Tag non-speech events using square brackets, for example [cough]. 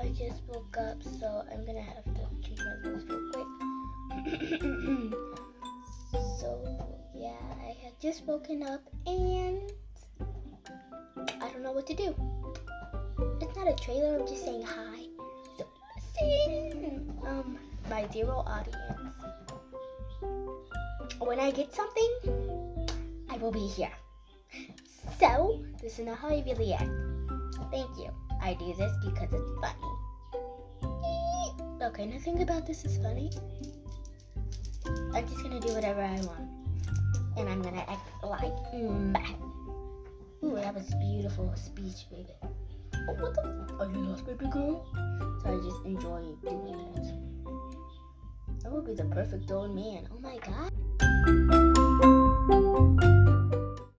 I just woke up, so I'm gonna have to change my voice real quick. [clears throat] so, yeah, I had just woken up and I don't know what to do. It's not a trailer, I'm just saying hi. So, listen, um, my zero audience. When I get something, I will be here. So, this is not how I really act. Thank you. I do this because it's funny. Okay, nothing about this is funny. I'm just gonna do whatever I want. And I'm gonna act like. Mm, Ooh, that was beautiful speech, baby. Oh, what the? Are you lost, baby girl? So I just enjoy doing that. I would be the perfect old man. Oh my god.